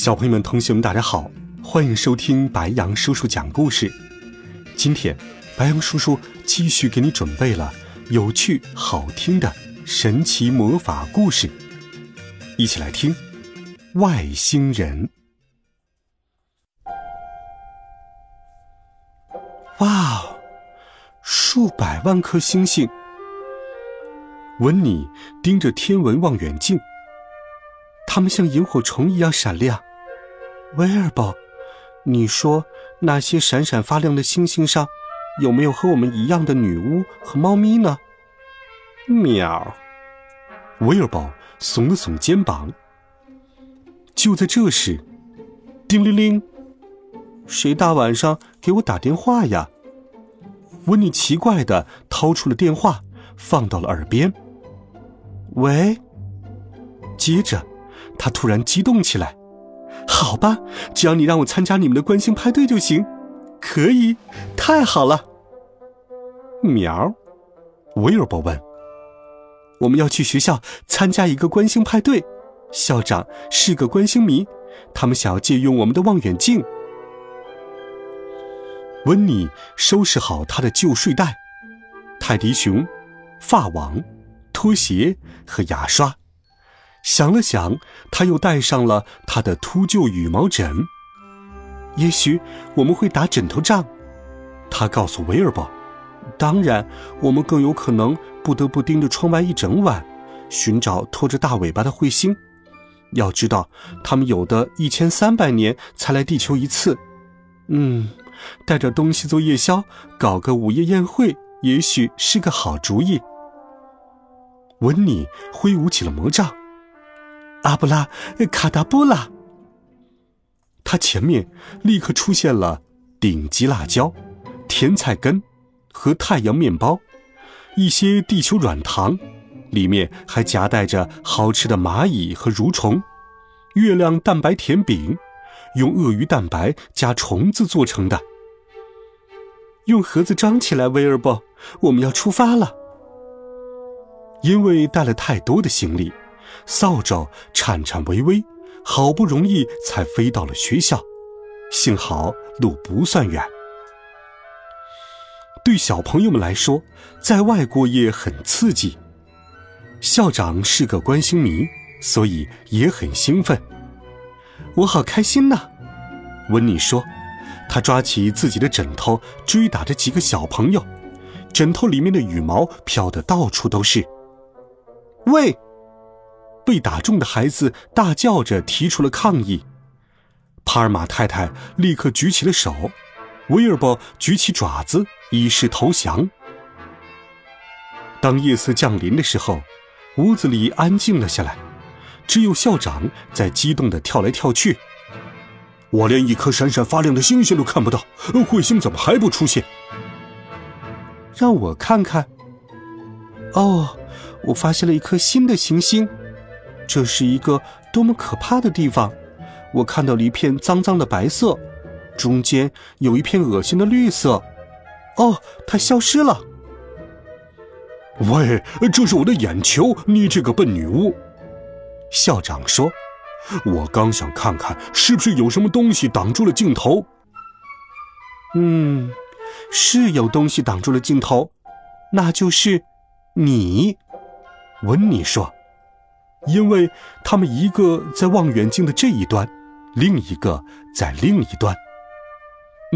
小朋友们、同学们，大家好，欢迎收听白羊叔叔讲故事。今天，白羊叔叔继续给你准备了有趣、好听的神奇魔法故事，一起来听《外星人》。哇哦，数百万颗星星！温妮盯着天文望远镜，它们像萤火虫一样闪亮。威尔伯，你说那些闪闪发亮的星星上，有没有和我们一样的女巫和猫咪呢？喵。威尔伯耸了耸肩膀。就在这时，叮铃铃，谁大晚上给我打电话呀？温妮奇怪的掏出了电话，放到了耳边。喂。接着，他突然激动起来。好吧，只要你让我参加你们的观星派对就行。可以，太好了。苗，威尔伯问：“我们要去学校参加一个观星派对，校长是个观星迷，他们想要借用我们的望远镜。”温妮收拾好他的旧睡袋、泰迪熊、发网、拖鞋和牙刷。想了想，他又带上了他的秃鹫羽毛枕。也许我们会打枕头仗，他告诉威尔伯。当然，我们更有可能不得不盯着窗外一整晚，寻找拖着大尾巴的彗星。要知道，他们有的一千三百年才来地球一次。嗯，带着东西做夜宵，搞个午夜宴会，也许是个好主意。温妮挥舞起了魔杖。阿布拉卡达布拉，他前面立刻出现了顶级辣椒、甜菜根和太阳面包，一些地球软糖，里面还夹带着好吃的蚂蚁和蠕虫。月亮蛋白甜饼，用鳄鱼蛋白加虫子做成的。用盒子装起来，威尔伯，我们要出发了。因为带了太多的行李。扫帚颤颤巍巍，好不容易才飞到了学校。幸好路不算远。对小朋友们来说，在外过夜很刺激。校长是个观星迷，所以也很兴奋。我好开心呐！温妮说。他抓起自己的枕头，追打着几个小朋友，枕头里面的羽毛飘得到处都是。喂！被打中的孩子大叫着提出了抗议，帕尔玛太太立刻举起了手，威尔伯举起爪子以示投降。当夜色降临的时候，屋子里安静了下来，只有校长在激动的跳来跳去。我连一颗闪闪发亮的星星都看不到，彗星怎么还不出现？让我看看。哦，我发现了一颗新的行星。这是一个多么可怕的地方！我看到了一片脏脏的白色，中间有一片恶心的绿色。哦，它消失了。喂，这是我的眼球！你这个笨女巫！校长说：“我刚想看看是不是有什么东西挡住了镜头。”嗯，是有东西挡住了镜头，那就是你。温妮说。因为他们一个在望远镜的这一端，另一个在另一端。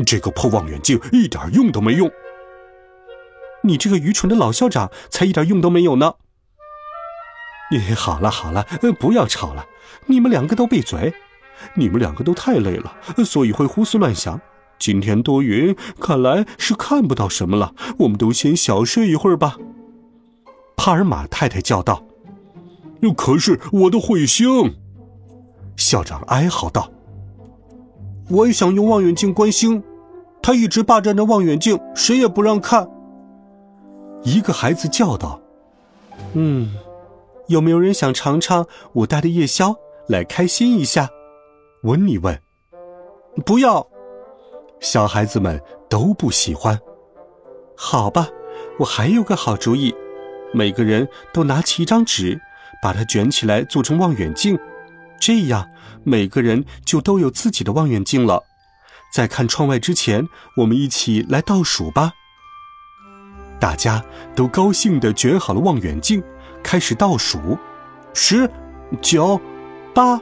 这个破望远镜一点用都没用。你这个愚蠢的老校长才一点用都没有呢！你好了好了，不要吵了，你们两个都闭嘴。你们两个都太累了，所以会胡思乱想。今天多云，看来是看不到什么了。我们都先小睡一会儿吧。帕尔玛太太叫道。可是我的彗星，校长哀嚎道：“我也想用望远镜观星，他一直霸占着望远镜，谁也不让看。一个孩子叫道：“嗯，有没有人想尝尝我带的夜宵，来开心一下？”温妮问。“不要。”小孩子们都不喜欢。好吧，我还有个好主意，每个人都拿起一张纸，把它卷起来做成望远镜，这样每个人就都有自己的望远镜了。在看窗外之前，我们一起来倒数吧。大家都高兴地卷好了望远镜，开始倒数：十、九、八。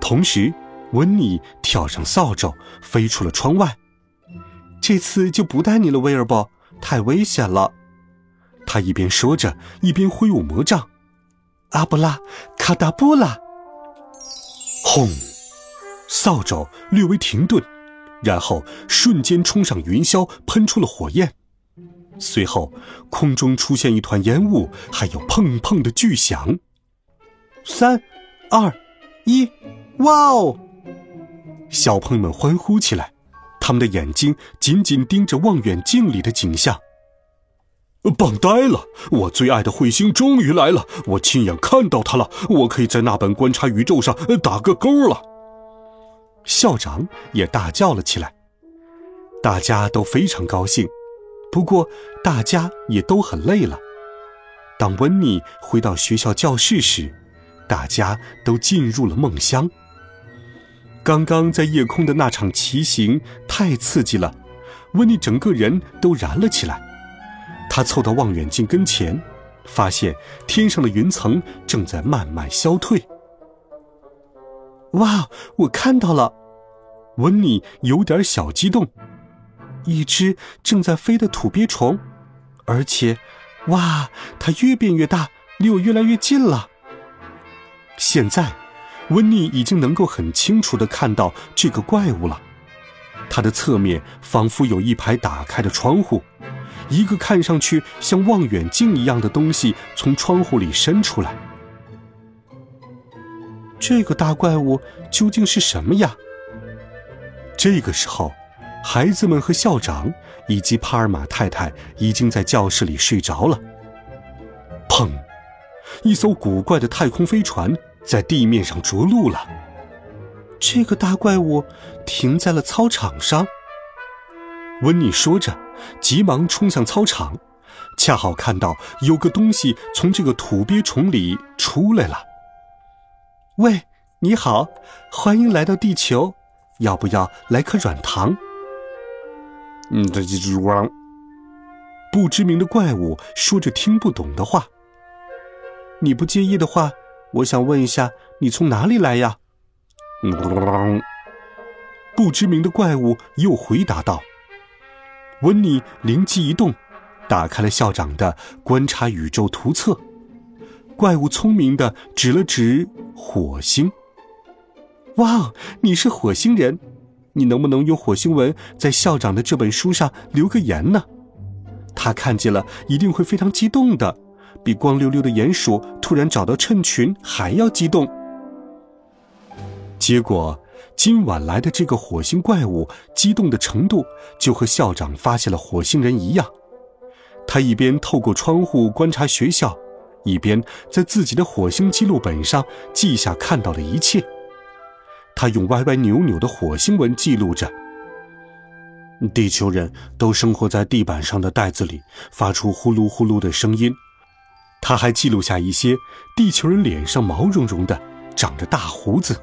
同时，温妮跳上扫帚，飞出了窗外。这次就不带你了，威尔伯，太危险了。他一边说着，一边挥舞魔杖：“阿布拉卡达布拉！”轰！扫帚略微停顿，然后瞬间冲上云霄，喷出了火焰。随后，空中出现一团烟雾，还有砰砰的巨响。三、二、一，哇哦！小朋友们欢呼起来，他们的眼睛紧紧盯着望远镜里的景象。棒呆了！我最爱的彗星终于来了，我亲眼看到它了，我可以在那本观察宇宙上打个勾了。校长也大叫了起来，大家都非常高兴。不过，大家也都很累了。当温妮回到学校教室时，大家都进入了梦乡。刚刚在夜空的那场骑行太刺激了，温妮整个人都燃了起来。他凑到望远镜跟前，发现天上的云层正在慢慢消退。哇，我看到了！温妮有点小激动。一只正在飞的土鳖虫，而且，哇，它越变越大，离我越来越近了。现在，温妮已经能够很清楚的看到这个怪物了。它的侧面仿佛有一排打开的窗户，一个看上去像望远镜一样的东西从窗户里伸出来。这个大怪物究竟是什么呀？这个时候。孩子们和校长以及帕尔玛太太已经在教室里睡着了。砰！一艘古怪的太空飞船在地面上着陆了。这个大怪物停在了操场上。温妮说着，急忙冲向操场，恰好看到有个东西从这个土鳖虫里出来了。喂，你好，欢迎来到地球，要不要来颗软糖？嗯。不知名的怪物说着听不懂的话。你不介意的话，我想问一下，你从哪里来呀？不知名的怪物又回答道。温妮灵机一动，打开了校长的《观察宇宙图册》。怪物聪明的指了指火星。哇，你是火星人！你能不能用火星文在校长的这本书上留个言呢？他看见了一定会非常激动的，比光溜溜的鼹鼠突然找到衬裙还要激动。结果，今晚来的这个火星怪物激动的程度就和校长发现了火星人一样。他一边透过窗户观察学校，一边在自己的火星记录本上记下看到的一切。他用歪歪扭扭的火星文记录着：“地球人都生活在地板上的袋子里，发出呼噜呼噜的声音。”他还记录下一些地球人脸上毛茸茸的，长着大胡子。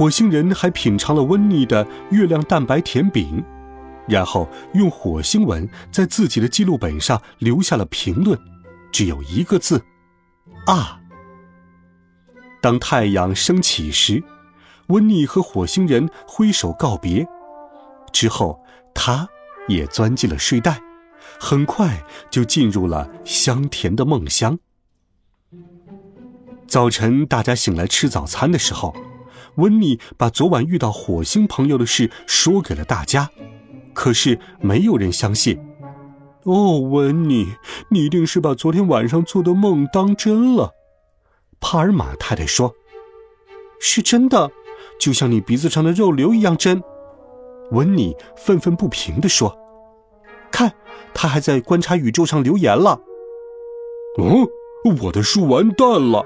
火星人还品尝了温妮的月亮蛋白甜饼，然后用火星文在自己的记录本上留下了评论，只有一个字：“啊。”当太阳升起时，温妮和火星人挥手告别，之后，他也钻进了睡袋，很快就进入了香甜的梦乡。早晨，大家醒来吃早餐的时候，温妮把昨晚遇到火星朋友的事说给了大家，可是没有人相信。哦，温妮，你一定是把昨天晚上做的梦当真了。帕尔玛太太说：“是真的，就像你鼻子上的肉瘤一样真。”温妮愤愤不平地说：“看，他还在观察宇宙上留言了。”嗯，我的书完蛋了！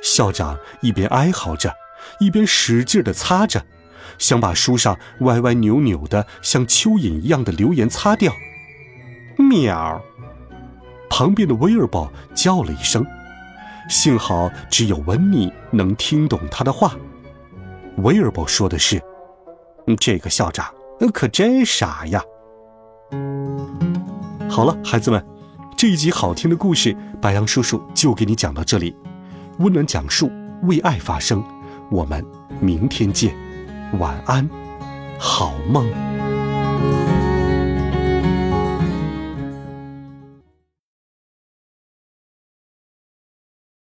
校长一边哀嚎着，一边使劲地擦着，想把书上歪歪扭扭的像蚯蚓一样的留言擦掉。喵！旁边的威尔堡叫了一声，幸好只有温妮能听懂他的话。威尔堡说的是：“这个校长可真傻呀。”好了，孩子们，这一集好听的故事，白杨叔叔就给你讲到这里。温暖讲述，为爱发声。我们明天见，晚安，好梦。